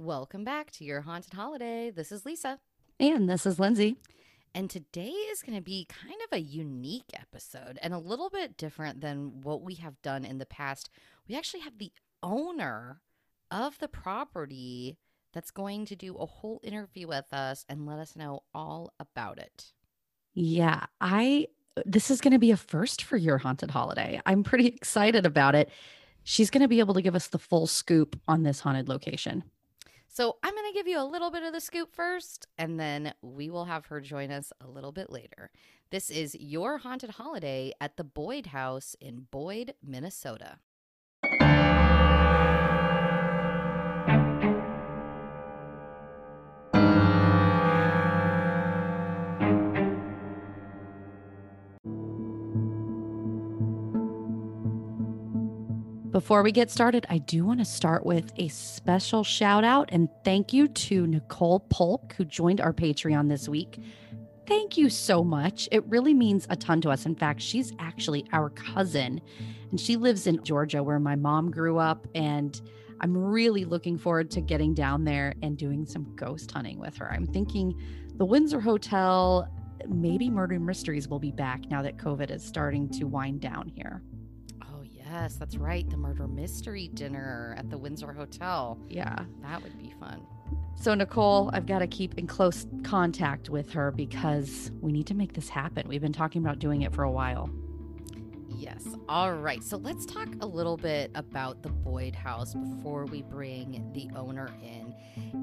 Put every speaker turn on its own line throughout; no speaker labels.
Welcome back to your haunted holiday. This is Lisa.
And this is Lindsay.
And today is going to be kind of a unique episode and a little bit different than what we have done in the past. We actually have the owner of the property that's going to do a whole interview with us and let us know all about it.
Yeah, I this is going to be a first for your haunted holiday. I'm pretty excited about it. She's going to be able to give us the full scoop on this haunted location.
So I'm going to give you a little bit of the scoop first, and then we will have her join us a little bit later. This is Your Haunted Holiday at the Boyd House in Boyd, Minnesota.
Before we get started, I do want to start with a special shout out and thank you to Nicole Polk, who joined our Patreon this week. Thank you so much. It really means a ton to us. In fact, she's actually our cousin, and she lives in Georgia, where my mom grew up. And I'm really looking forward to getting down there and doing some ghost hunting with her. I'm thinking the Windsor Hotel, maybe Murder Mysteries will be back now that COVID is starting to wind down here.
Yes, that's right. The murder mystery dinner at the Windsor Hotel.
Yeah.
That would be fun.
So, Nicole, I've got to keep in close contact with her because we need to make this happen. We've been talking about doing it for a while.
Yes. All right. So let's talk a little bit about the Boyd house before we bring the owner in.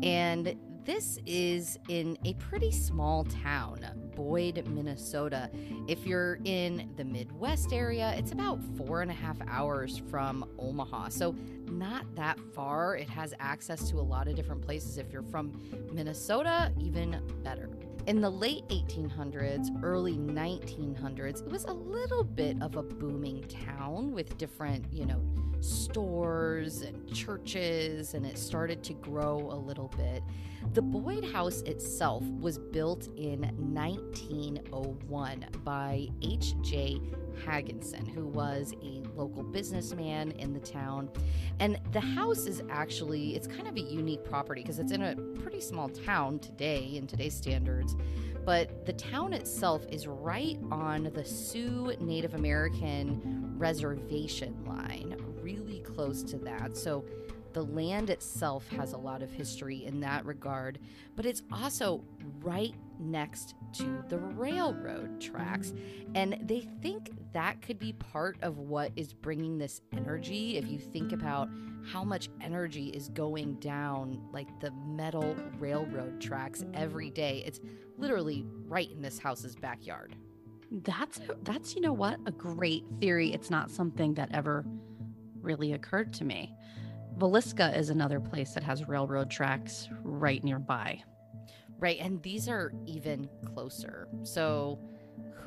And this is in a pretty small town, Boyd, Minnesota. If you're in the Midwest area, it's about four and a half hours from Omaha. So, not that far. It has access to a lot of different places. If you're from Minnesota, even better. In the late 1800s, early 1900s, it was a little bit of a booming town with different, you know, stores and churches, and it started to grow a little bit. The Boyd House itself was built in 1901 by H.J. Hagginson, who was a local businessman in the town. And the house is actually, it's kind of a unique property because it's in a pretty small town today in today's standards. But the town itself is right on the Sioux Native American reservation line, close to that. So the land itself has a lot of history in that regard, but it's also right next to the railroad tracks. And they think that could be part of what is bringing this energy. If you think about how much energy is going down like the metal railroad tracks every day, it's literally right in this house's backyard.
That's that's you know what a great theory. It's not something that ever really occurred to me. Villisca is another place that has railroad tracks right nearby.
Right, and these are even closer. So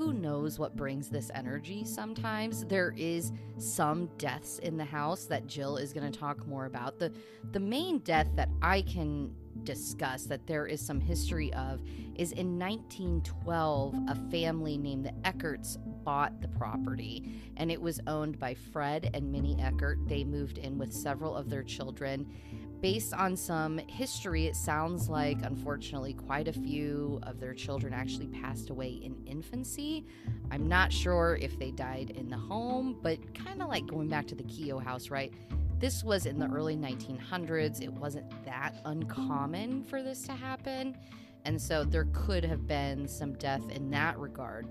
who knows what brings this energy sometimes there is some deaths in the house that jill is going to talk more about the the main death that i can discuss that there is some history of is in 1912 a family named the eckerts bought the property and it was owned by fred and minnie eckert they moved in with several of their children based on some history, it sounds like, unfortunately, quite a few of their children actually passed away in infancy. I'm not sure if they died in the home, but kind of like going back to the Keogh house, right? This was in the early 1900s. It wasn't that uncommon for this to happen. And so there could have been some death in that regard.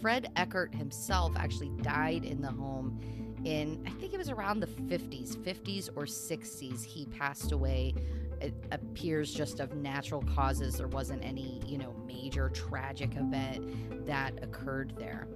Fred Eckert himself actually died in the home in, I think it was around the 50s, 50s or 60s, he passed away. It appears just of natural causes. There wasn't any, you know, major tragic event that occurred there.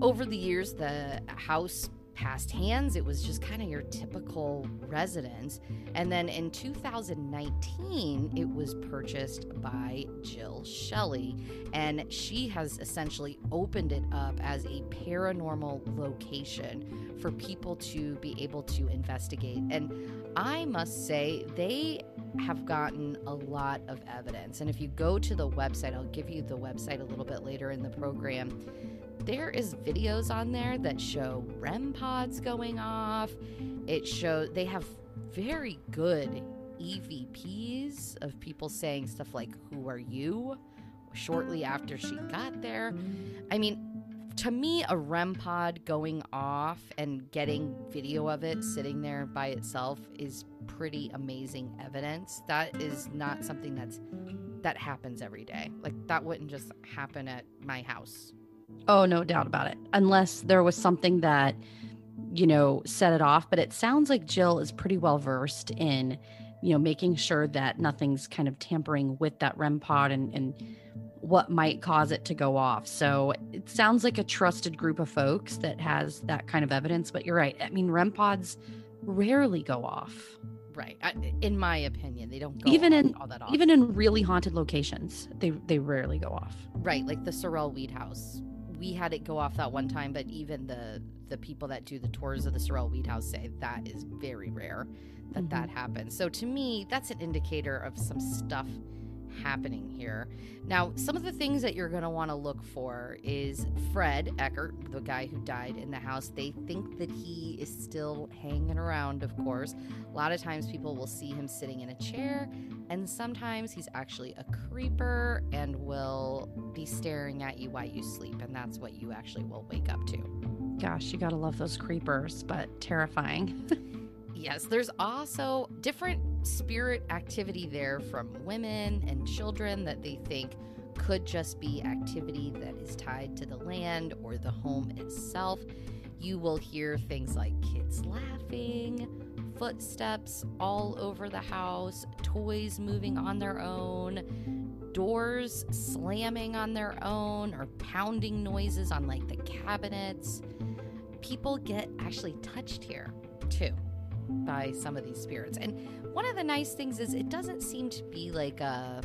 Over the years, the house passed hands. It was just kind of your typical residence. And then in 2019, it was purchased by Jill Shelley. And she has essentially opened it up as a paranormal location for people to be able to investigate. And I must say, they have gotten a lot of evidence. And if you go to the website, I'll give you the website a little bit later in the program there is videos on there that show REM pods going off. It shows they have very good EVPs of people saying stuff like, Who are you? shortly after she got there. I mean, to me, a REM pod going off and getting video of it sitting there by itself is pretty amazing evidence. That is not something that's that happens every day. Like that wouldn't just happen at my house.
Oh, no doubt about it. Unless there was something that, you know, set it off. But it sounds like Jill is pretty well versed in, you know, making sure that nothing's kind of tampering with that REM pod and, and what might cause it to go off. So it sounds like a trusted group of folks that has that kind of evidence. But you're right. I mean, REM pods rarely go off.
Right. I, in my opinion, they don't go
even in
all that
even in really haunted locations. They they rarely go off.
Right, like the Sorrel Weed House. We had it go off that one time, but even the the people that do the tours of the Sorrel Weed House say that is very rare that mm-hmm. that happens. So to me, that's an indicator of some stuff happening here. Now, some of the things that you're going to want to look for is Fred Eckert, the guy who died in the house. They think that he is still hanging around, of course. A lot of times people will see him sitting in a chair, and sometimes he's actually a creeper and will be staring at you while you sleep, and that's what you actually will wake up to.
Gosh, you got to love those creepers, but terrifying.
yes, there's also different spirit activity there from women and children that they think could just be activity that is tied to the land or the home itself. You will hear things like kids laughing, footsteps all over the house, toys moving on their own, doors slamming on their own, or pounding noises on like the cabinets. People get actually touched here too by some of these spirits. And one of the nice things is it doesn't seem to be like a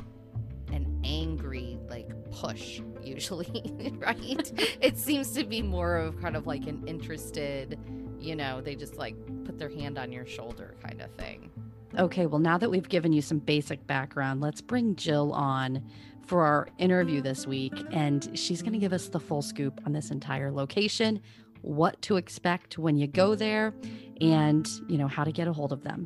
an angry like push usually, right? it seems to be more of kind of like an interested, you know, they just like put their hand on your shoulder kind of thing.
Okay, well now that we've given you some basic background, let's bring Jill on for our interview this week and she's going to give us the full scoop on this entire location, what to expect when you go there, and, you know, how to get a hold of them.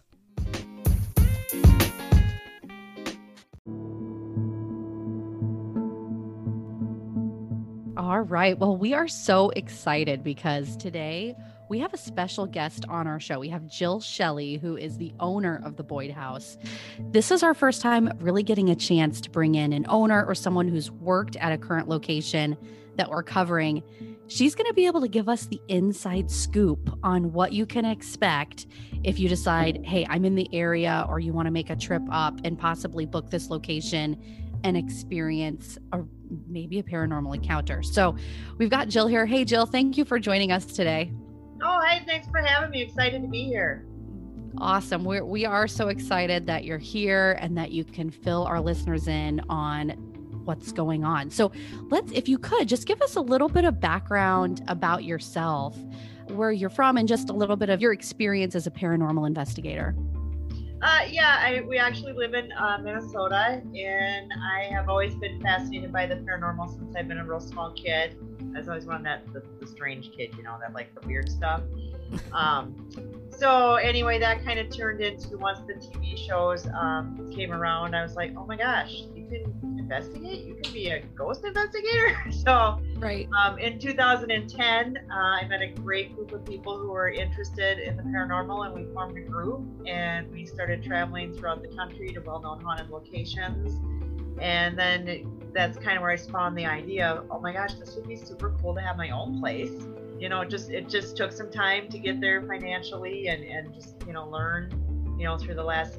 All right. Well, we are so excited because today we have a special guest on our show. We have Jill Shelley, who is the owner of the Boyd House. This is our first time really getting a chance to bring in an owner or someone who's worked at a current location that we're covering. She's going to be able to give us the inside scoop on what you can expect if you decide, hey, I'm in the area, or you want to make a trip up and possibly book this location and experience a maybe a paranormal encounter. So we've got Jill here. Hey, Jill, thank you for joining us today.
Oh, hey, thanks for having me. Excited to be here.
Awesome. We're, we are so excited that you're here and that you can fill our listeners in on what's going on. So let's, if you could, just give us a little bit of background about yourself, where you're from, and just a little bit of your experience as a paranormal investigator.
Uh, yeah, I, we actually live in uh, Minnesota, and I have always been fascinated by the paranormal since I've been a real small kid. I was always one of that the, the strange kid, you know, that like the weird stuff. Um, so anyway, that kind of turned into once the TV shows um, came around, I was like, oh my gosh, you can investigate, you can be a ghost investigator. so
right.
Um, in 2010, uh, I met a great group of people who were interested in the paranormal, and we formed a group and we started traveling throughout the country to well-known haunted locations. And then that's kind of where I spawned the idea of, oh my gosh, this would be super cool to have my own place you know, just it just took some time to get there financially and and just you know learn, you know, through the last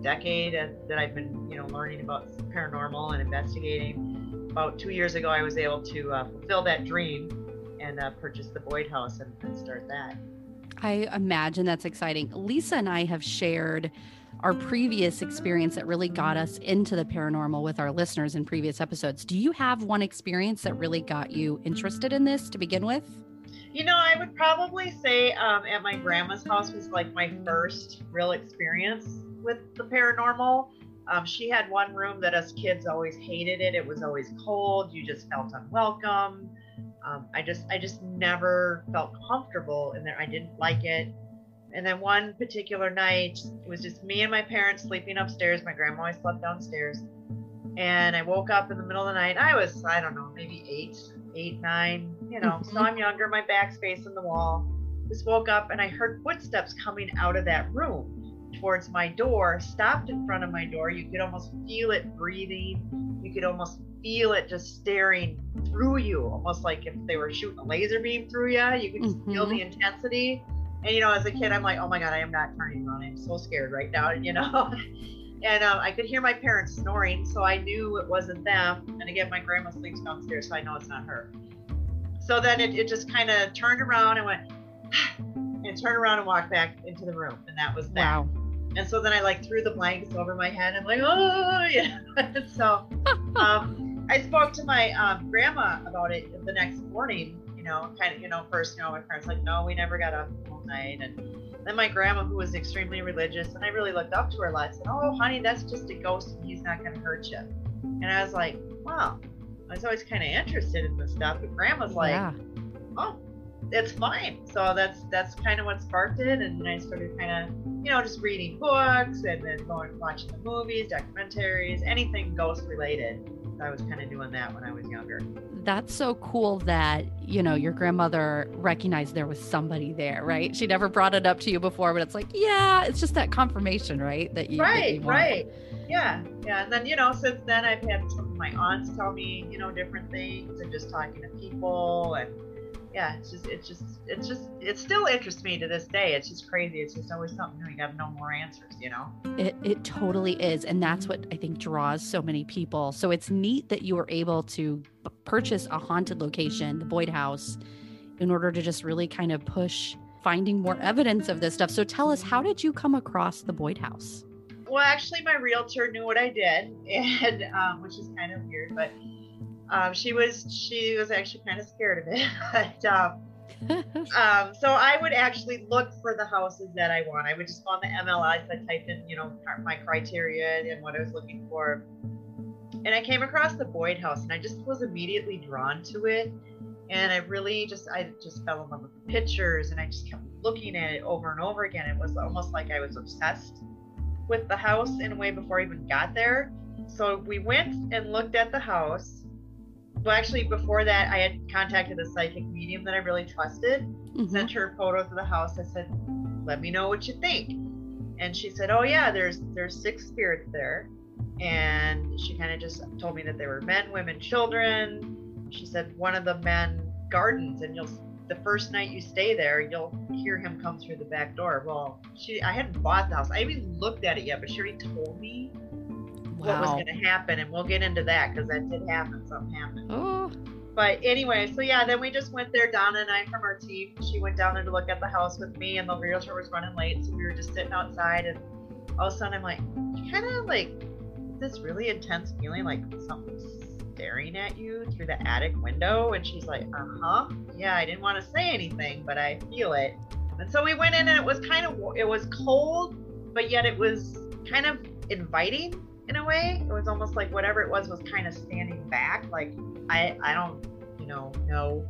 decade that I've been you know learning about paranormal and investigating. About two years ago, I was able to uh, fulfill that dream and uh, purchase the Boyd House and, and start that.
I imagine that's exciting. Lisa and I have shared our previous experience that really got us into the paranormal with our listeners in previous episodes. Do you have one experience that really got you interested in this to begin with?
You know, I would probably say um, at my grandma's house was like my first real experience with the paranormal. Um, she had one room that us kids always hated it. It was always cold. You just felt unwelcome. Um, I just, I just never felt comfortable in there. I didn't like it. And then one particular night, it was just me and my parents sleeping upstairs. My grandma always slept downstairs. And I woke up in the middle of the night. I was, I don't know, maybe eight, eight, nine, you know, mm-hmm. so I'm younger, my back's facing the wall. Just woke up and I heard footsteps coming out of that room towards my door, stopped in front of my door. You could almost feel it breathing. You could almost feel it just staring through you, almost like if they were shooting a laser beam through you. You could just mm-hmm. feel the intensity. And you know, as a kid, I'm like, oh my god, I am not turning around. I'm so scared right now. You know. and um, I could hear my parents snoring, so I knew it wasn't them. And again, my grandma sleeps downstairs, so I know it's not her. So then it, it just kind of turned around and went, and turned around and walked back into the room, and that was that. Wow. And so then I like threw the blankets over my head. I'm like, oh yeah. so um, I spoke to my um, grandma about it the next morning. You know, kind of, you know, first, you know, my parents like, no, we never got up all night, and then my grandma, who was extremely religious, and I really looked up to her a lot, said, "Oh, honey, that's just a ghost, and he's not going to hurt you." And I was like, "Wow." I was always kind of interested in this stuff, but Grandma's like, yeah. "Oh, it's fine." So that's that's kind of what sparked it, and I started kind of, you know, just reading books and then going watching the movies, documentaries, anything ghost related. I was kind of doing that when I was younger.
That's so cool that, you know, your grandmother recognized there was somebody there, right? She never brought it up to you before, but it's like, yeah, it's just that confirmation, right? That you
Right,
that you
right. Yeah. Yeah. And then, you know, since then I've had some of my aunts tell me, you know, different things and just talking to people and yeah, it's just, it's just, it's just, it still interests me to this day. It's just crazy. It's just always something new. You have no more answers, you know?
It, it totally is. And that's what I think draws so many people. So it's neat that you were able to purchase a haunted location, the Boyd House, in order to just really kind of push finding more evidence of this stuff. So tell us, how did you come across the Boyd House?
Well, actually, my realtor knew what I did, and um, which is kind of weird, but um, she was she was actually kind of scared of it. but, um, um, so I would actually look for the houses that I want. I would just go on the MLS. I type in, you know, my criteria and what I was looking for, and I came across the Boyd House, and I just was immediately drawn to it. And I really just I just fell in love with the pictures, and I just kept looking at it over and over again. It was almost like I was obsessed with the house in a way before I even got there. So we went and looked at the house well, actually, before that, I had contacted a psychic medium that I really trusted. Mm-hmm. Sent her photos of the house. I said, "Let me know what you think." And she said, "Oh yeah, there's there's six spirits there." And she kind of just told me that there were men, women, children. She said one of the men gardens, and you'll the first night you stay there, you'll hear him come through the back door. Well, she I hadn't bought the house. I haven't even looked at it yet, but she already told me wow. what was going to happen, and we'll get into that because that did happen. Something happened.
Oh.
But anyway, so yeah, then we just went there. Donna and I from our team. She went down there to look at the house with me, and the realtor was running late, so we were just sitting outside. And all of a sudden, I'm like, kind of like this really intense feeling, like something's staring at you through the attic window. And she's like, uh huh. Yeah, I didn't want to say anything, but I feel it. And so we went in, and it was kind of it was cold but yet it was kind of inviting in a way. It was almost like whatever it was was kind of standing back. Like I I don't you know know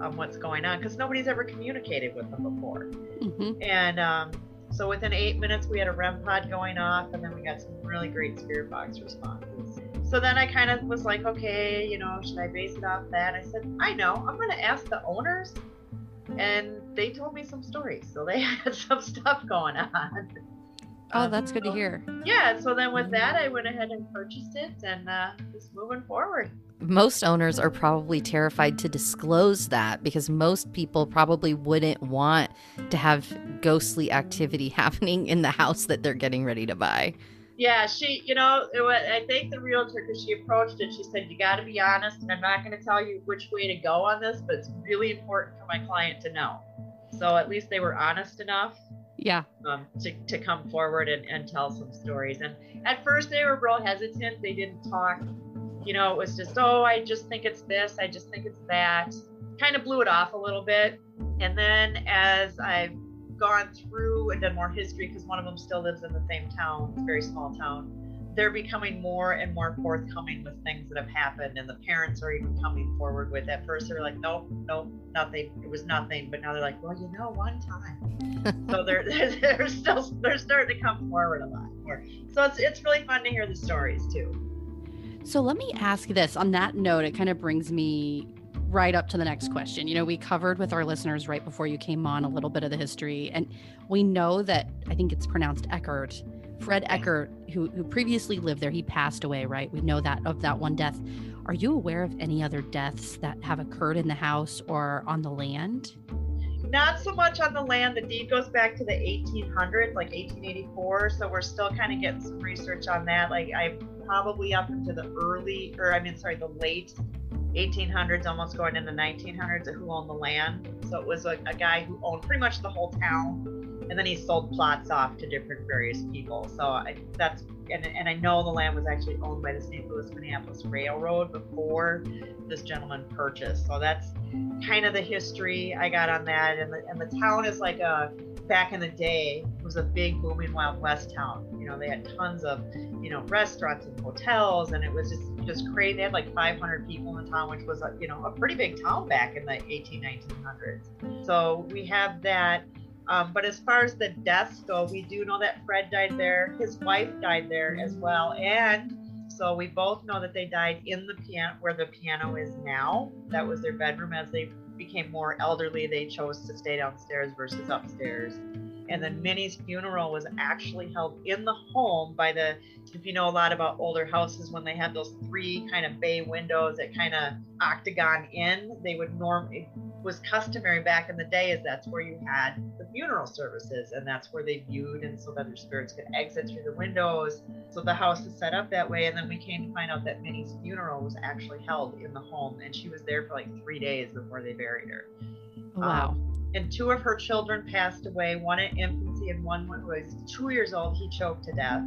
um, what's going on because nobody's ever communicated with them before.
Mm-hmm.
And um, so within eight minutes, we had a REM pod going off, and then we got some really great spirit box responses. So then I kind of was like, okay, you know, should I base it off that? I said, I know, I'm going to ask the owners. And they told me some stories. So they had some stuff going on.
Oh,
Um,
that's good to hear.
Yeah, so then with that, I went ahead and purchased it and uh, just moving forward.
Most owners are probably terrified to disclose that because most people probably wouldn't want to have ghostly activity happening in the house that they're getting ready to buy.
Yeah, she, you know, it was, I think the realtor, because she approached it, she said, You got to be honest, and I'm not going to tell you which way to go on this, but it's really important for my client to know. So at least they were honest enough
Yeah.
um, to, to come forward and, and tell some stories. And at first, they were real hesitant. They didn't talk. You know, it was just, Oh, I just think it's this, I just think it's that. Kind of blew it off a little bit. And then as I've gone through and done more history because one of them still lives in the same town, it's a very small town. They're becoming more and more forthcoming with things that have happened, and the parents are even coming forward with. At first, they're like, "Nope, nope, nothing. It was nothing," but now they're like, "Well, you know, one time." so they're, they're still they're starting to come forward a lot more. So it's it's really fun to hear the stories too.
So let me ask this. On that note, it kind of brings me right up to the next question. You know, we covered with our listeners right before you came on a little bit of the history, and we know that I think it's pronounced Eckert. Fred mm-hmm. Eckert, who, who previously lived there, he passed away, right? We know that of that one death. Are you aware of any other deaths that have occurred in the house or on the land?
Not so much on the land. The deed goes back to the 1800s, like 1884. So we're still kind of getting some research on that. Like I probably up into the early, or I mean, sorry, the late 1800s, almost going into 1900s, of who owned the land. So it was a, a guy who owned pretty much the whole town, and then he sold plots off to different various people. So I, that's and, and I know the land was actually owned by the St. Louis Minneapolis Railroad before this gentleman purchased. So that's kind of the history I got on that. And the, and the town is like a back in the day was a big booming Wild West town. You know, they had tons of you know restaurants and hotels, and it was just just crazy. They had like 500 people in the town, which was a, you know a pretty big town back in the 18 1900s. So we have that. Um, but as far as the deaths go, we do know that Fred died there. His wife died there as well, and so we both know that they died in the piano where the piano is now. That was their bedroom. As they became more elderly, they chose to stay downstairs versus upstairs. And then Minnie's funeral was actually held in the home by the, if you know a lot about older houses, when they have those three kind of bay windows that kind of octagon in, they would norm, it was customary back in the day is that's where you had the funeral services and that's where they viewed and so that their spirits could exit through the windows. So the house is set up that way. And then we came to find out that Minnie's funeral was actually held in the home and she was there for like three days before they buried her
Wow.
Um, and two of her children passed away one in infancy and one when was two years old he choked to death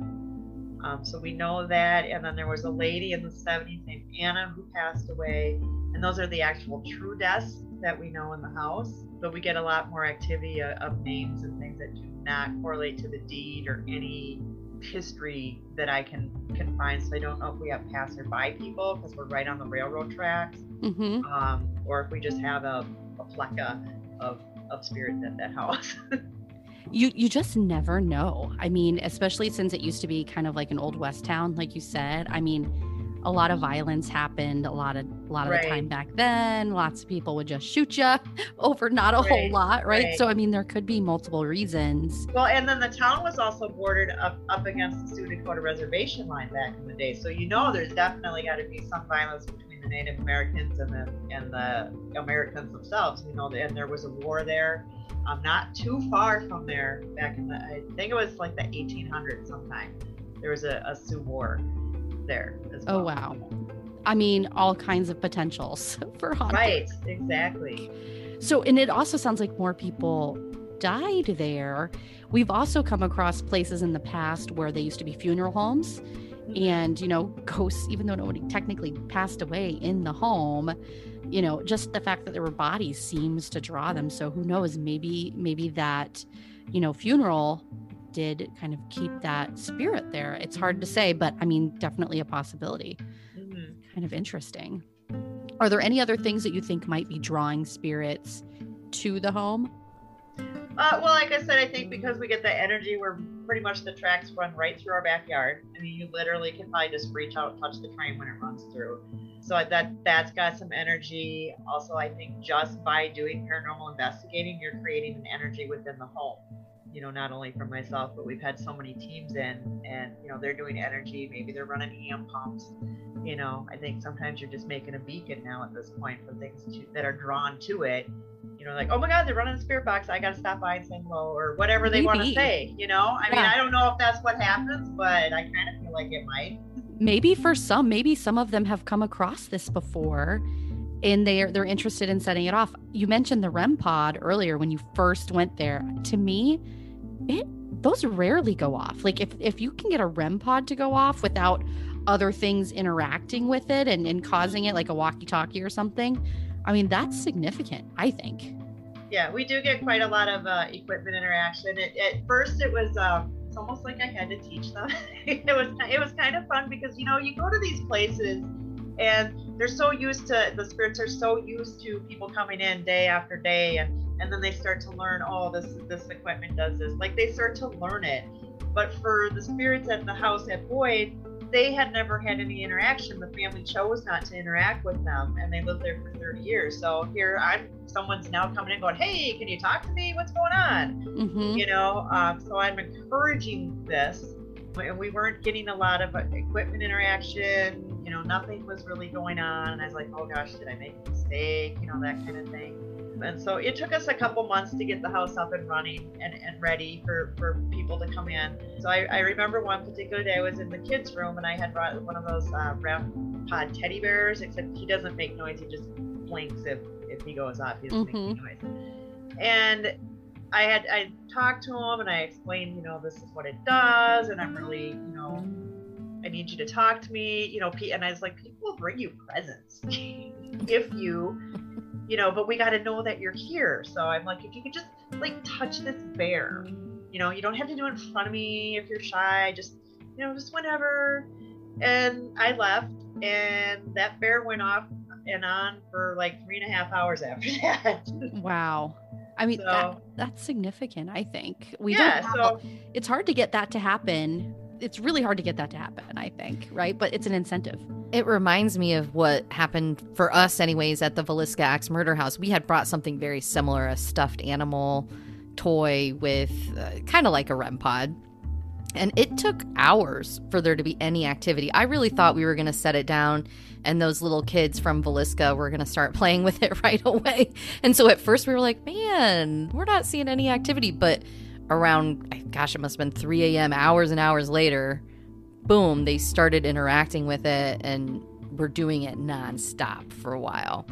um, so we know that and then there was a lady in the 70s named anna who passed away and those are the actual true deaths that we know in the house but we get a lot more activity uh, of names and things that do not correlate to the deed or any history that i can can find so i don't know if we have passerby people because we're right on the railroad tracks
Mm-hmm.
um, or if we just have a, a plethora of, of spirits at that house.
You you just never know. I mean, especially since it used to be kind of like an old west town, like you said. I mean, a lot of violence happened a lot of a lot of the time back then. Lots of people would just shoot you over not a whole lot, right?
right.
So I mean, there could be multiple reasons.
well, and then the town was also bordered up, up against the Sioux Dakota reservation line back in the day. So you know there's definitely got to be some violence between Native Americans and the and the Americans themselves. You know, and there was a war there. Um, not too far from there, back in the I think it was like the 1800s sometime. There was a, a Sioux war there as well.
Oh wow. I mean, all kinds of potentials for haunting.
Right, exactly.
So, and it also sounds like more people died there. We've also come across places in the past where they used to be funeral homes and, you know, ghosts, even though nobody technically passed away in the home, you know, just the fact that there were bodies seems to draw them. So who knows? Maybe, maybe that, you know, funeral did kind of keep that spirit there. It's hard to say, but I mean, definitely a possibility.
Mhm.
Kind of interesting. Are there any other things that you think might be drawing spirits to the home?
Uh, well, like I said, I think because we get the energy, we're pretty much the tracks run right through our backyard. I mean, you literally can probably just reach out and touch the train when it runs through. So that that's got some energy. Also, I think just by doing paranormal investigating, you're creating an energy within the home. You know, not only for myself, but we've had so many teams in, and you know, they're doing energy. Maybe they're running EM pumps. You know, I think sometimes you're just making a beacon now at this point for things to, that are drawn to it you know, like, oh my God, they're running the spirit box. I got to stop by and say hello, or whatever they want to say. You know, I mean, I don't know if that's what happens, but I kind of feel like it might.
Maybe for some, maybe some of them have come across this before and they're they're interested in setting it off. You mentioned the REM pod earlier when you first went there. To me, it those rarely go off. Like if if you can get a REM pod to go off without other things interacting with it and, and causing it like a walkie-talkie or something, I mean that's significant, I think.
Yeah, we do get quite a lot of uh, equipment interaction. It, at first, it was um, it's almost like I had to teach them. it was it was kind of fun because you know you go to these places and they're so used to the spirits are so used to people coming in day after day and and then they start to learn oh this this equipment does this. Like they start to learn it. But for the spirits at the house at boyd they had never had any interaction. The family chose not to interact with them and they lived there for 30 years. So here i'm someone's now coming in going hey can you talk to me? What's going on?
Hmm
you know um, so i'm encouraging this. And we weren't getting a lot of uh, equipment interaction. You know nothing was really going on. And i was like oh gosh did i make a mistake? You know that kind of thing and so it took us a couple months to get the house up and running and, and ready for, for people to come in. So I, I remember one particular day i was in the kids room and i had brought one of those uh, REM pod teddy bears except he doesn't make noise he just blinks if if he goes off he doesn't make any noise. And I had I talked to him and I explained, you know, this is what it does, and I'm really, you know, I need you to talk to me, you know, Pete. And I was like, people will bring you presents. If you, you know, but we got to know that you're here. So I'm like, if you could just like touch this bear, you know, you don't have to do it in front of me if you're shy, just, you know, just whenever. And I left, and that bear went off and on for like three and a half hours after that.
Wow. I mean,
So-
that, that's significant, I think. We
yeah,
don't have,
so
it's hard to get that to happen. It's really hard to get that to happen, I think, right? But it's an incentive.
It reminds me of what happened for us, anyways, at the Villisca Axe Murder House. We had brought something very similar a stuffed animal toy with uh, kind of like a REM pod. And it took hours for there to be any activity. I really thought we were going to set it down and those little kids from Villisca were going to start playing with it right away. And so at first we were like, man, we're not seeing any activity. But around, gosh, it must have been 3 a.m., hours and hours later, boom, they started interacting with it and were doing it nonstop for a while.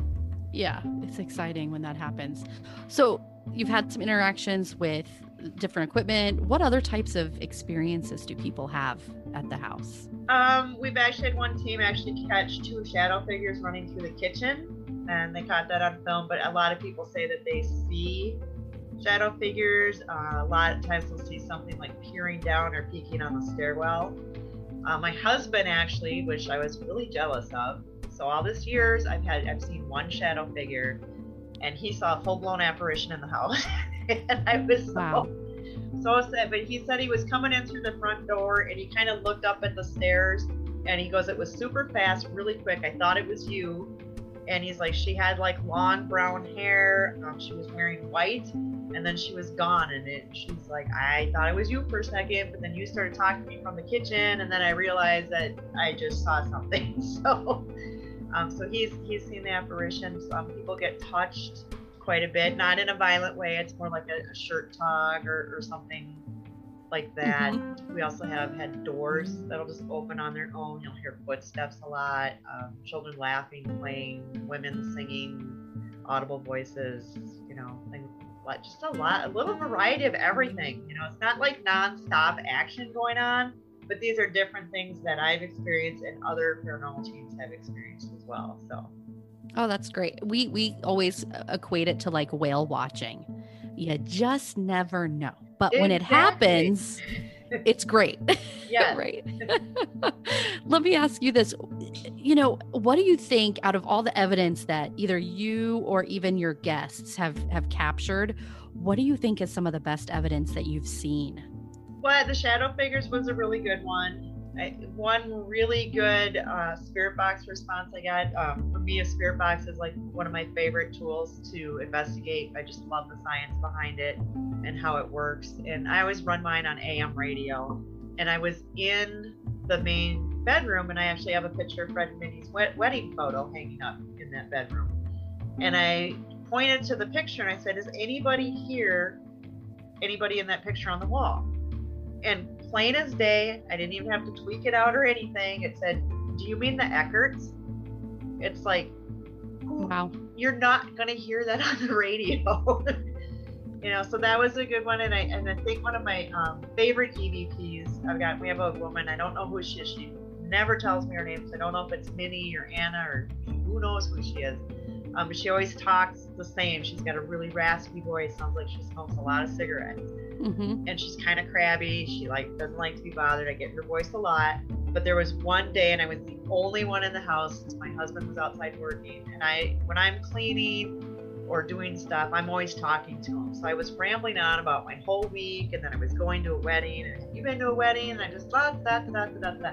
Yeah, it's exciting when that happens. So, you've had some interactions with different equipment. What other types of experiences do people have at the house?
Um, we've actually had one team actually catch two shadow figures running through the kitchen, and they caught that on film. But a lot of people say that they see shadow figures. Uh, a lot of times they'll see something like peering down or peeking on the stairwell. Uh, my husband actually, which I was really jealous of. So all this years, I've had I've seen one shadow figure, and he saw a full blown apparition in the house, and I was so
Wow.
so sad. But he said he was coming in through the front door and he kind of looked up at the stairs and he goes, It was super fast, really quick. I thought it was you. And he's like, She had like long brown hair. Um, she was wearing white and then she was gone. And it, she's like, I thought it was you for a second, but then you started talking to me from the kitchen. And then I realized that I just saw something. So. Um, so he's he's seen the apparition. Some people get touched quite a bit, not in a violent way. It's more like a, a shirt tug or, or something like that. We also have had doors that'll just open on their own. You'll hear footsteps a lot, um, children laughing, playing, women singing, audible voices. You know, things just a lot, a little variety of everything. You know, it's not like nonstop action going on, but these are different things that I've experienced and other paranormal teams have experienced as well. So.
Oh, that's great. We we always equate it to like whale watching. You just never know. But when it happens, it's great.
Yeah.
right. Let me ask you this. You know, what do you think out of all the evidence that either you or even your guests have have captured, what do you think is some of the best evidence that you've seen?
But the shadow figures was a really good one. One really good uh, spirit box response I got. Um, for me, a spirit box is like one of my favorite tools to investigate. I just love the science behind it and how it works. And I always run mine on AM radio. And I was in the main bedroom, and I actually have a picture of Fred and Minnie's wed- wedding photo hanging up in that bedroom. And I pointed to the picture and I said, "Is anybody here? Anybody in that picture on the wall?" and plain as day, I didn't even have to tweak it out or anything. It said, "Do you mean the Eckerts?" It's like,
Wow.
you're not gonna hear that on the radio. you know, so that was a good one, and I and I think one of my um, favorite EVPs. I've got we have a woman. I don't know who she is. She never tells me her name, so I don't know if it's Minnie or Anna or who knows who she is. Um, but she always talks the same. She's got a really raspy voice. Sounds like she smokes a lot of cigarettes
hmm
and she's kind of crabby. She like doesn't like to be bothered. I get her voice a lot. But there was one day, and I was the only one in the house since my husband was outside working. And I, when I'm cleaning or doing stuff, I'm always talking to him. So I was rambling on about my whole week, and then I was going to a wedding. And you been to a wedding? And I just da da da da da da.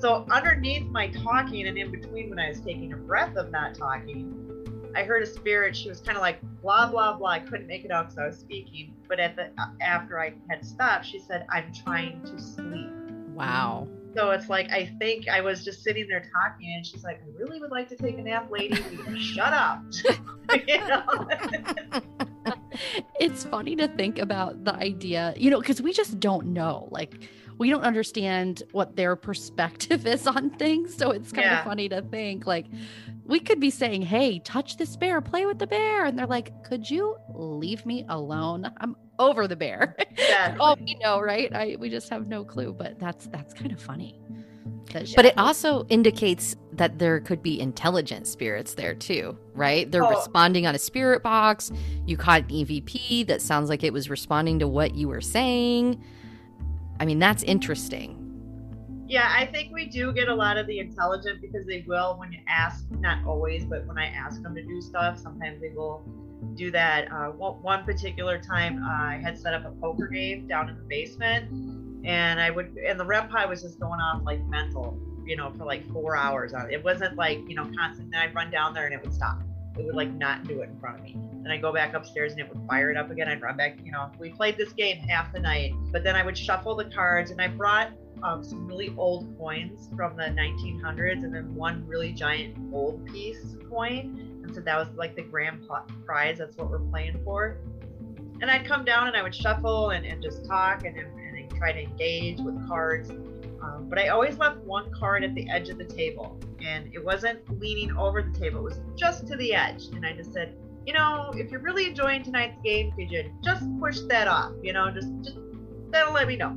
So underneath my talking, and in between when I was taking a breath of not talking, I heard a spirit. She was kind of like blah blah blah. I couldn't make it out because I was speaking. But at the after I had stopped, she said, "I'm trying to sleep."
Wow.
So it's like I think I was just sitting there talking, and she's like, "I really would like to take a nap, lady. Shut up."
it's funny to think about the idea, you know, because we just don't know. Like, we don't understand what their perspective is on things. So it's kind
Yeah.
of funny to think, like, we could be saying, Hey, touch this bear, play with the bear. And they're like, Could you leave me alone? I'm over the bear.
Yeah.
oh, we know, right? I we just have no clue, but that's that's kind of funny. That
But it also indicates that there could be intelligent spirits there too, right? They're
Oh.
responding on a spirit box. You caught an EVP that sounds like it was responding to what you were saying. I mean, that's interesting.
Yeah, I think we do get a lot of the intelligent because they will when you ask, not always, but when I ask them to do stuff, sometimes they will do that. Uh, one particular time, I had set up a poker game down in the basement, and I would, and the REM pod was just going off like mental, you know, for like four hours. It wasn't like, you know, constant. Then I'd run down there and it would stop. It would like not do it in front of me. Then I'd go back upstairs and it would fire it up again. I'd run back, you know, we played this game half the night, but then I would shuffle the cards and I brought um, some really old coins from the 1900s and then one really giant gold piece coin. And so that was like the grand prize. That's what we're playing for. And I'd come down and I would shuffle and, and just talk and, and, and try to engage with cards. Um, but I always left one card at the edge of the table. And it wasn't leaning over the table, it was just to the edge. And I just said, you know, if you're really enjoying tonight's game, could you just push that off? You know, just, just that'll let me know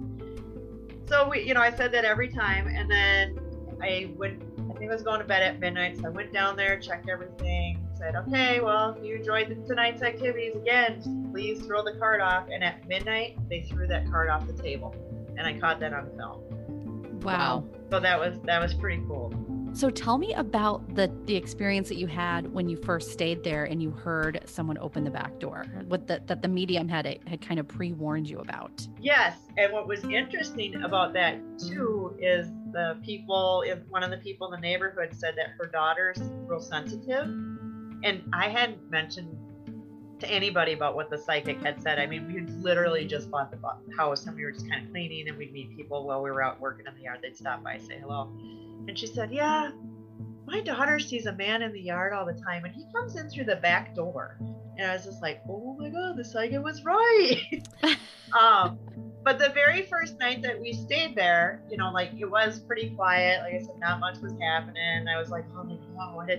so we you know i said that every time and then i went i think i was going to bed at midnight so i went down there checked everything said okay well if you enjoyed the, tonight's activities again please throw the card off and at midnight they threw that card off the table and i caught that on film
wow.
so that was that was pretty cool
So tell me about the the experience that you had when you first stayed there and you heard someone open the back door. What the, that the medium had had kind of pre warned you about.
Yes, and what was interesting about that too is the people, if one of the people in the neighborhood said that her daughter's real sensitive, and I hadn't mentioned to anybody about what the psychic had said. I mean, we had literally just bought the house and we were just kind of cleaning, and we'd meet people while we were out working in the yard. They'd stop by, say hello, and she said, "Yeah." My daughter sees a man in the yard all the time, and he comes in through the back door. And I was just like, "Oh my god, the psychic was right." um, but the very first night that we stayed there, you know, like it was pretty quiet. Like I said, not much was happening. I was like, oh my god, what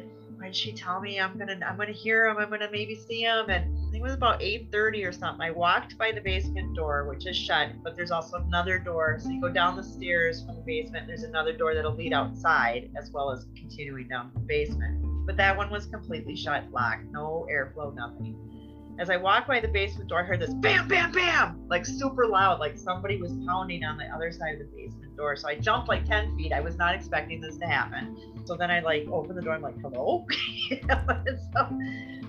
did she tell me I'm gonna, I'm gonna hear him. I'm gonna maybe see him. And I think it was about 8:30 or something. I walked by the basement door, which is shut, but there's also another door. So you go down the stairs from the basement. There's another door that'll lead outside, as well as continuing down the basement. But that one was completely shut, locked, no airflow, nothing. As I walked by the basement door, I heard this bam, bam, bam, like super loud, like somebody was pounding on the other side of the basement door. So I jumped like 10 feet. I was not expecting this to happen. So then I like opened the door. I'm like, hello? and, so,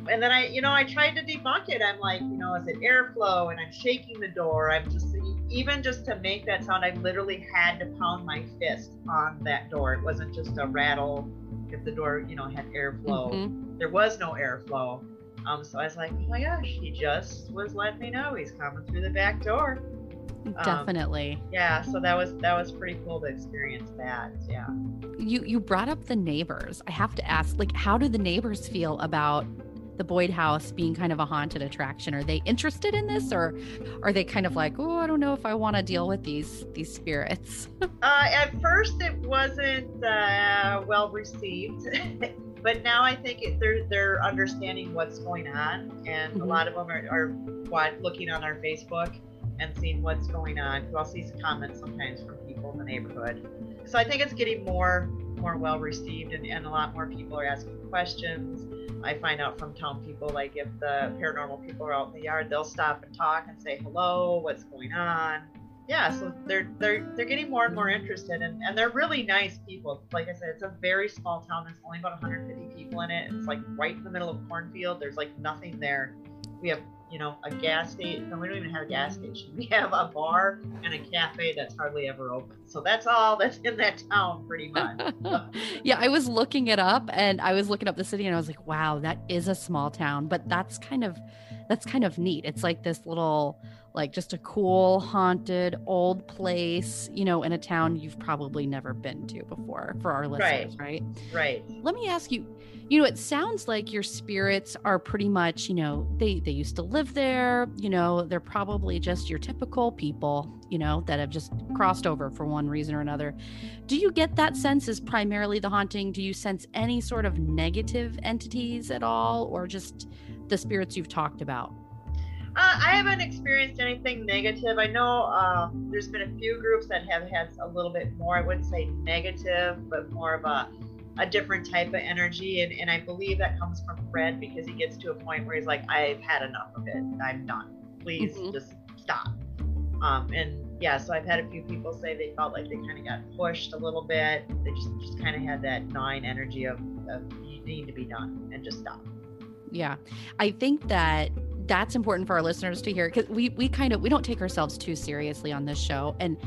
and then I, you know, I tried to debunk it. I'm like, you know, is it airflow? And I'm shaking the door. I'm just, even just to make that sound, I literally had to pound my fist on that door. It wasn't just a rattle if the door, you know, had airflow. Mm-hmm. There was no airflow. Um, so I was like, oh my gosh, he just was letting me know he's coming through the back door.
Um, Definitely.
Um, yeah, so that was that was pretty cool to experience that. Yeah.
You you brought up the neighbors. I have to ask, like, how do the neighbors feel about the Boyd House being kind of a haunted attraction? Are they interested in this, or are they kind of like, oh, I don't know if I want to deal with these these spirits?
uh, at first, it wasn't uh, well received. but now I think it, they're they're understanding what's going on, and mm-hmm. a lot of them are, are looking on our Facebook and seeing what's going on. I'll see some comments sometimes from people in the neighborhood. So I think it's getting more more well received, and, and a lot more people are asking questions. I find out from town people, like if the paranormal people are out in the yard, they'll stop and talk and say hello, what's going on yeah, so they're they're they're getting more and more interested, and, and they're really nice people. Like I said, it's a very small town. There's only about 150 people in it. It's like right in the middle of cornfield. There's like nothing there. We have you know a gas station. We don't even have a gas station. We have a bar and a cafe that's hardly ever open. So that's all that's in that town, pretty much.
yeah, I was looking it up, and I was looking up the city, and I was like, wow, that is a small town. But that's kind of that's kind of neat. It's like this little like just a cool haunted old place you know in a town you've probably never been to before for our listeners
right right,
right. let me ask you you know it sounds like your spirits are pretty much you know they they used to live there you know they're probably just your typical people you know that have just crossed over for one reason or another do you get that sense as primarily the haunting do you sense any sort of negative entities at all or just the spirits you've talked about
uh, I haven't experienced anything negative. I know um, there's been a few groups that have had a little bit more, I wouldn't say negative, but more of a, a different type of energy. And, and I believe that comes from Fred because he gets to a point where he's like, I've had enough of it. I'm done. Please mm-hmm. just stop. Um, and yeah, so I've had a few people say they felt like they kind of got pushed a little bit. They just, just kind of had that nine energy of, of you need to be done and just stop.
Yeah. I think that that's important for our listeners to hear because we we kind of we don't take ourselves too seriously on this show and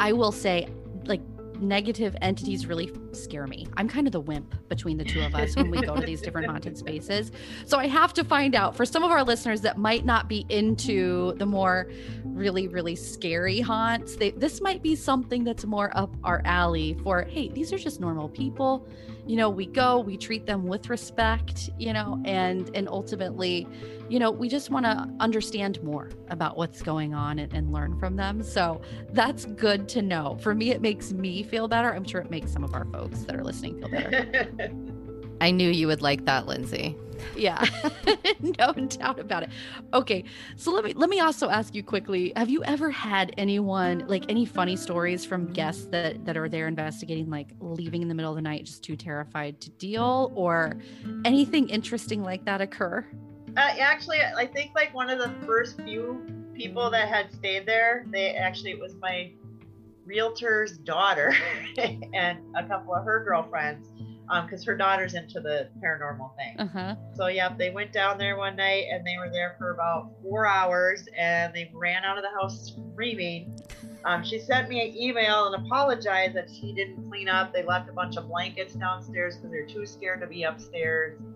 i will say like negative entities really scare me. I'm kind of the wimp between the two of us when we go to these different haunted spaces. So I have to find out for some of our listeners that might not be into the more really, really scary haunts, they, this might be something that's more up our alley for, hey, these are just normal people. You know, we go, we treat them with respect, you know, and and ultimately, you know, we just want to understand more about what's going on and, and learn from them. So that's good to know. For me, it makes me feel better. I'm sure it makes some of our folks that are listening feel better.
I knew you would like that, Lindsay.
Yeah, no doubt about it. Okay, so let me let me also ask you quickly: Have you ever had anyone like any funny stories from guests that that are there investigating, like leaving in the middle of the night, just too terrified to deal, or anything interesting like that occur?
Uh, actually, I think like one of the first few people that had stayed there, they actually it was my realtor's daughter and a couple of her girlfriends because um, her daughter's into the paranormal thing. Uh-huh. So yeah, they went down there one night and they were there for about four hours and they ran out of the house screaming. Um, she sent me an email and apologized that she didn't clean up. They left a bunch of blankets downstairs because they're too scared to be upstairs.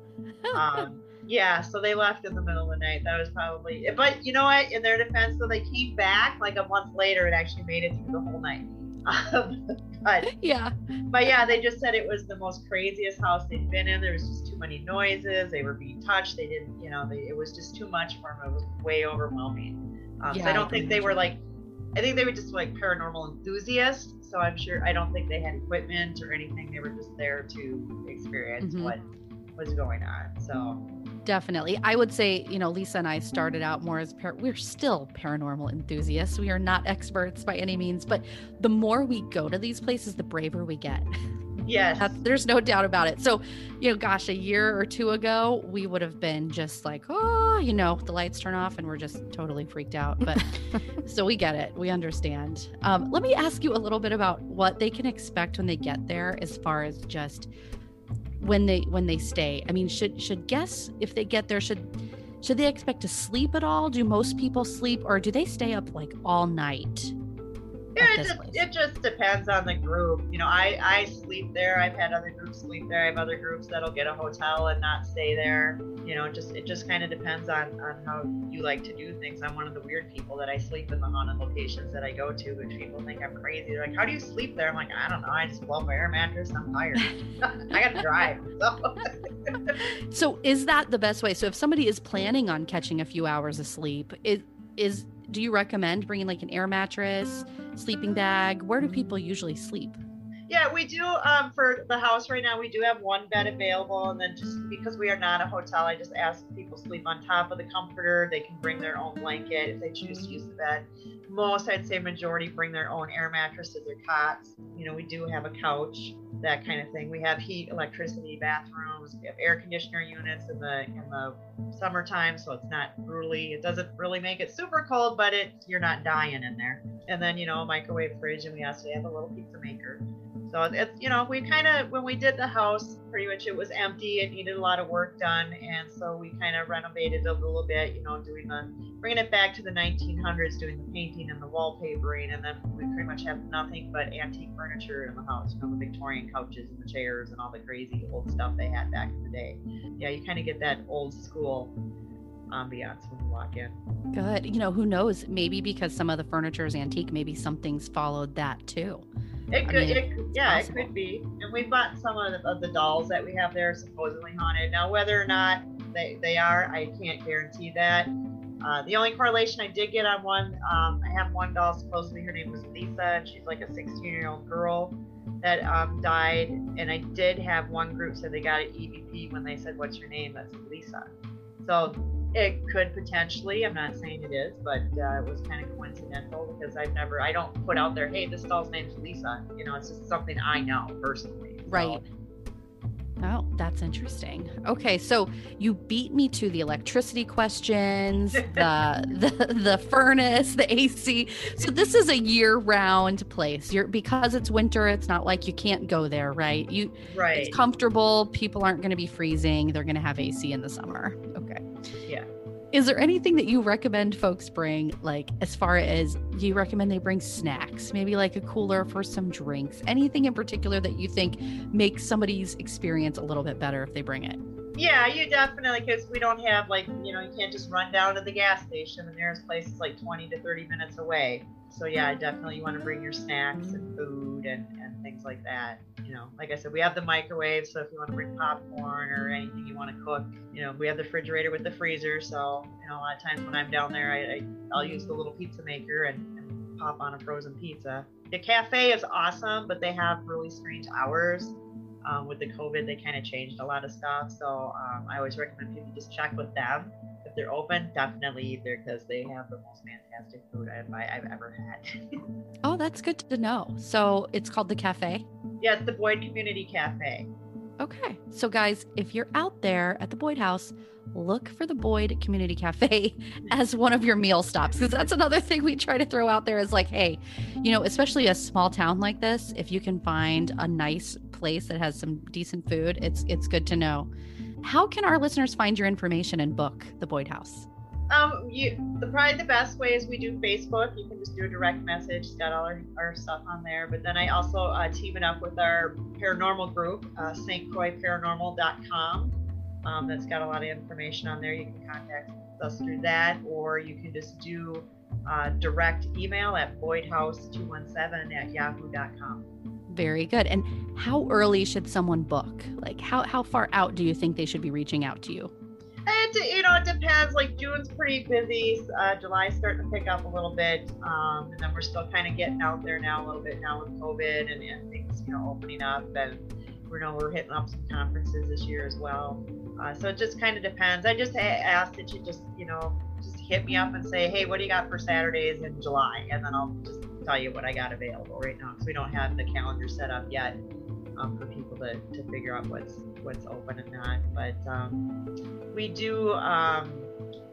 Um, yeah, so they left in the middle of the night. That was probably, but you know what? In their defense, so they came back like a month later and actually made it through the whole night.
but
yeah, but yeah, they just said it was the most craziest house they'd been in. There was just too many noises. They were being touched. They didn't, you know, they, it was just too much for them. It was way overwhelming. Um, yeah, so I don't think they were like, I think they were just like paranormal enthusiasts. So I'm sure I don't think they had equipment or anything. They were just there to experience mm-hmm. what was going on. So
Definitely. I would say, you know, Lisa and I started out more as par- we're still paranormal enthusiasts. We are not experts by any means, but the more we go to these places, the braver we get.
Yes.
That's, there's no doubt about it. So, you know, gosh, a year or two ago, we would have been just like, oh, you know, the lights turn off and we're just totally freaked out. But so we get it. We understand. Um, let me ask you a little bit about what they can expect when they get there as far as just when they when they stay. I mean, should should guests if they get there should should they expect to sleep at all? Do most people sleep or do they stay up like all night?
Yeah, it just, it just depends on the group. You know, I, I sleep there. I've had other groups sleep there. I have other groups that'll get a hotel and not stay there. You know, just it just kind of depends on, on how you like to do things. I'm one of the weird people that I sleep in the haunted locations that I go to, which people think I'm crazy. They're like, "How do you sleep there?" I'm like, "I don't know. I just blow my air mattress. I'm tired. I got to drive." So.
so, is that the best way? So, if somebody is planning on catching a few hours of sleep, it is do you recommend bringing like an air mattress, sleeping bag? Where do people usually sleep?
Yeah, we do. Um, for the house right now, we do have one bed available, and then just because we are not a hotel, I just ask people to sleep on top of the comforter. They can bring their own blanket if they choose to use the bed. Most, I'd say, majority bring their own air mattresses or cots. You know, we do have a couch, that kind of thing. We have heat, electricity, bathrooms. We have air conditioner units in the in the summertime, so it's not brutally. It doesn't really make it super cold, but it you're not dying in there. And then you know, microwave fridge, and we also have a little pizza maker. So it's you know we kind of when we did the house, pretty much it was empty. It needed a lot of work done, and so we kind of renovated a little bit. You know, doing the bringing it back to the 1900s, doing the painting and the wallpapering, and then we pretty much have nothing but antique furniture in the house. You know, the Victorian couches and the chairs and all the crazy old stuff they had back in the day. Yeah, you kind of get that old school ambiance when you walk in.
Good. You know, who knows? Maybe because some of the furniture is antique, maybe something's followed that too.
It could, mean, it, yeah, possible. it could be. And we've bought some of the, of the, dolls that we have there supposedly haunted. Now, whether or not they, they are, I can't guarantee that. Uh, the only correlation I did get on one, um, I have one doll, supposedly her name was Lisa, and she's like a 16 year old girl that um, died. And I did have one group said they got an EVP when they said, What's your name? That's Lisa. So it could potentially, I'm not saying it is, but uh, it was kind of coincidental because I've never, I don't put out there, hey, this doll's name's Lisa. You know, it's just something I know personally.
Right. Oh, that's interesting. Okay, so you beat me to the electricity questions, the the the furnace, the AC. So this is a year-round place. You're because it's winter, it's not like you can't go there, right? You
right.
It's comfortable. People aren't going to be freezing. They're going to have AC in the summer.
Yeah.
Is there anything that you recommend folks bring, like as far as you recommend they bring snacks, maybe like a cooler for some drinks? Anything in particular that you think makes somebody's experience a little bit better if they bring it?
Yeah, you definitely, because we don't have like, you know, you can't just run down to the gas station. The nearest place is like 20 to 30 minutes away. So, yeah, definitely you want to bring your snacks and food and, and things like that you know, like I said, we have the microwave, so if you want to bring popcorn or anything you want to cook, you know, we have the refrigerator with the freezer. So, you know, a lot of times when I'm down there, I, I will use the little pizza maker and, and pop on a frozen pizza. The cafe is awesome, but they have really strange hours. Um, with the COVID, they kind of changed a lot of stuff. So um, I always recommend people just check with them if they're open, definitely eat there because they have the most fantastic food I've, I've ever had.
oh, that's good to know. So it's called the cafe?
Yeah, it's the Boyd Community Cafe.
Okay. So, guys, if you're out there at the Boyd House, look for the Boyd Community Cafe as one of your meal stops. Because that's another thing we try to throw out there is like, hey, you know, especially a small town like this, if you can find a nice place that has some decent food, it's it's good to know. How can our listeners find your information and book the Boyd House?
Um, you the probably the best way is we do Facebook. You can just do a direct message. It's got all our, our stuff on there. But then I also uh, team it up with our paranormal group, uh, stcroixparanormal.com. Um, that's got a lot of information on there. You can contact us through that, or you can just do uh, direct email at boydhouse217 at yahoo.com.
Very good. And how early should someone book? Like how how far out do you think they should be reaching out to you?
It you know it depends. Like June's pretty busy. Uh, July's starting to pick up a little bit, um, and then we're still kind of getting out there now a little bit now with COVID and, and things you know opening up. And we know we're hitting up some conferences this year as well. Uh, so it just kind of depends. I just ask that you just you know just hit me up and say, hey, what do you got for Saturdays in July, and then I'll just tell you what I got available right now because we don't have the calendar set up yet. um, for people to, to figure out what's what's open and not. But um, we do um,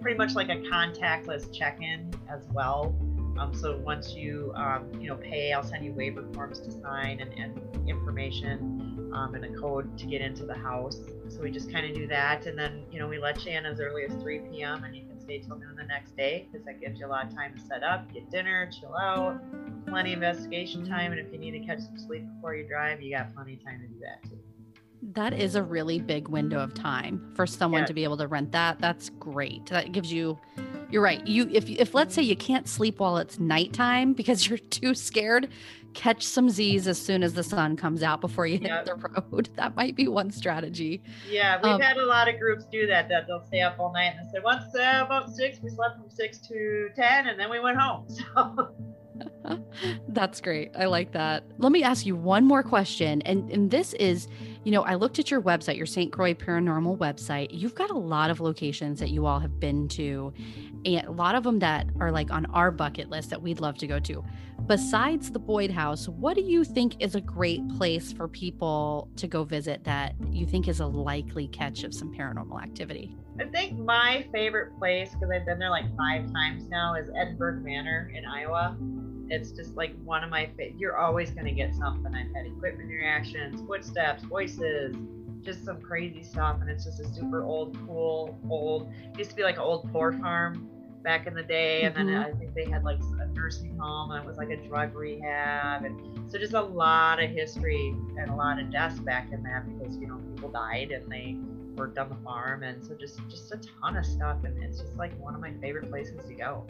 pretty much like a contactless check-in as well. Um, so once you um, you know pay, I'll send you waiver forms to sign and, and information um, and a code to get into the house. So we just kind of do that, and then you know we let you in as early as 3 p.m. and you can stay till noon the next day because that gives you a lot of time to set up, get dinner, chill out, plenty of investigation time, and if you need to catch some sleep before you drive, you got plenty of time to do that too.
That is a really big window of time for someone
Yeah.
to be able to rent that. That's great. That gives you you're right. You if if let's say you can't sleep while it's nighttime because you're too scared, catch some Z's as soon as the sun comes out before you hit
Yep.
the road. That might be one strategy.
Yeah, we've
Um,
had a lot of groups do that. That they'll stay up all night and they say once uh, about six, we slept from six to ten, and then we went home. So
That's great. I like that. Let me ask you one more question. And and this is, you know, I looked at your website, your St. Croix Paranormal website. You've got a lot of locations that you all have been to, and a lot of them that are like on our bucket list that we'd love to go to. Besides the Boyd House, what do you think is a great place for people to go visit that you think is a likely catch of some paranormal activity?
I think my favorite place, because I've been there like five times now, is Edinburgh Manor in Iowa. It's just like one of my favorite. You're always going to get something. I've had equipment reactions, footsteps, voices, just some crazy stuff. And it's just a super old, cool, old. It used to be like an old poor farm back in the day. And then
Mhm.
I think they had like a nursing home and it was like a drug rehab. And so just a lot of history and a lot of deaths back in that because, you know, people died and they worked on the farm and so just just a ton of stuff and it's just like one of my favorite places to go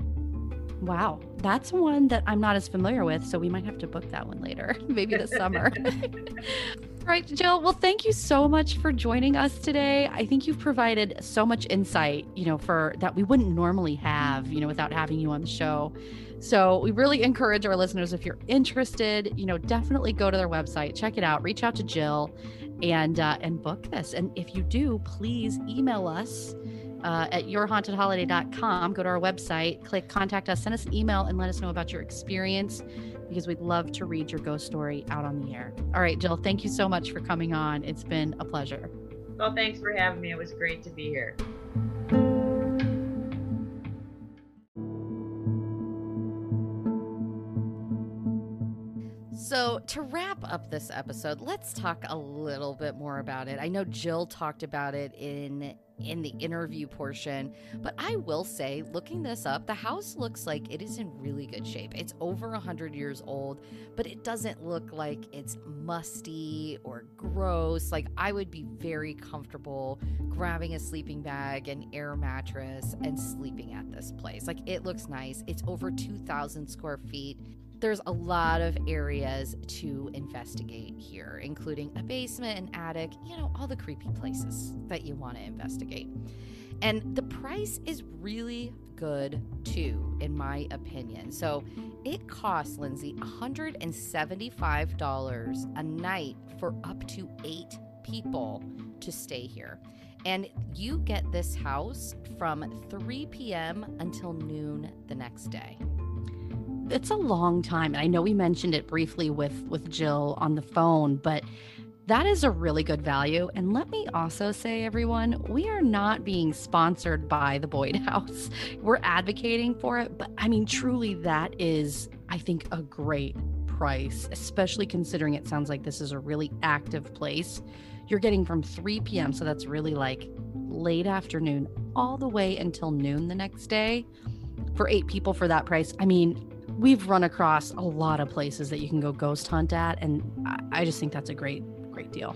Wow, that's one that I'm not as familiar with, so we might have to book that one later, maybe this summer. All right, Jill. Well, thank you so much for joining us today. I think you've provided so much insight, you know, for that we wouldn't normally have, you know, without having you on the show. So we really encourage our listeners if you're interested, you know, definitely go to their website, check it out, reach out to Jill, and uh, and book this. And if you do, please email us uh, at yourhauntedholiday.com. Go to our website, click contact us, send us an email, and let us know about your experience because we'd love to read your ghost story out on the air. All right, Jill, thank you so much for coming on. It's been a pleasure.
well thanks for having me it was great to be here
So, to wrap up this episode, let's talk a little bit more about it. I know Jill talked about it in in the interview portion, but I will say, looking this up, the house looks like it is in really good shape. It's over 100 years old, but it doesn't look like it's musty or gross. Like I would be very comfortable grabbing a sleeping bag and air mattress and sleeping at this place. Like it looks nice. It's over 2,000 square feet there's a lot of areas to investigate here, including a basement, an attic, you know, all the creepy places that you want to investigate. And the price is really good too, in my opinion. So it costs Lindsay $175 a night for up to eight people to stay here. And you get this house from 3 p.m. until noon the next day.
It's a long time. And I know we mentioned it briefly with with Jill on the phone, but that is a really good value. And let me also say, everyone, we are not being sponsored by the Boyd House. We're advocating for it. But I mean, truly, that is, I think, a great price, especially considering it sounds like this is a really active place. You're getting from 3 p.m., so that's really like late afternoon, all the way until noon the next day for eight people for that price. I mean, we've run across a lot of places that you can go ghost hunt at, and I, just think that's a great, great deal.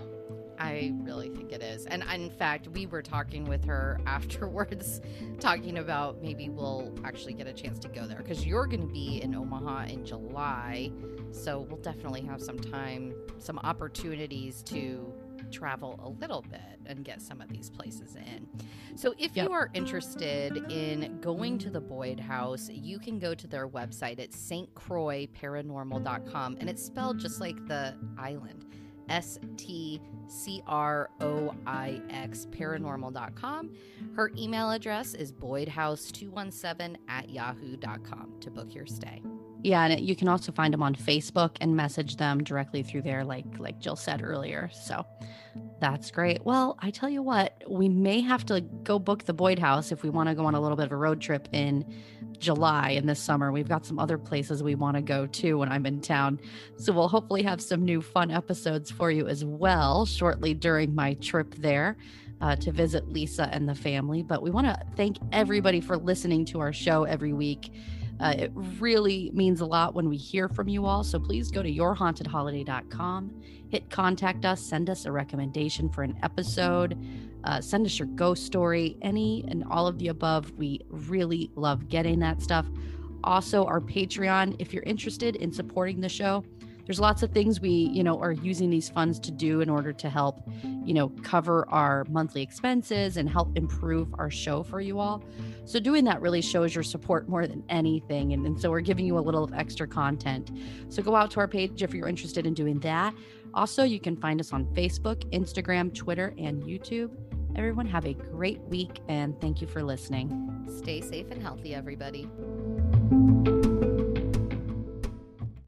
I really think it is. And in fact, we were talking with her afterwards, talking about maybe we'll actually get a chance to go there because you're going to be in Omaha in July. So we'll definitely have some time, some opportunities to travel a little bit and get some of these places in. So if
Yep.
you are interested in going to the Boyd House, you can go to their website at stcroixparanormal.com and it's spelled just like the island. S T C R O I X paranormal.com. Her email address is boydhouse217 at yahoo.com to book your stay.
Yeah, and you can also find them on Facebook and message them directly through there, like like Jill said earlier. So that's great. Well, I tell you what, we may have to go book the Boyd House if we want to go on a little bit of a road trip in July in this summer. We've got some other places we want to go to when I'm in town. So we'll hopefully have some new fun episodes for you as well shortly during my trip there. Uh, to visit Lisa and the family. But we want to thank everybody for listening to our show every week. Uh, it really means a lot when we hear from you all. So please go to yourhauntedholiday.com, hit contact us, send us a recommendation for an episode, uh, send us your ghost story, any and all of the above. We really love getting that stuff. Also, our Patreon, if you're interested in supporting the show, there's lots of things we you know are using these funds to do in order to help you know cover our monthly expenses and help improve our show for you all. So doing that really shows your support more than anything and, and so we're giving you a little extra content. So go out to our page if you're interested in doing that. Also you can find us on facebook instagram twitter and youtube. Everyone have a great week and thank you for listening.
Stay safe and healthy everybody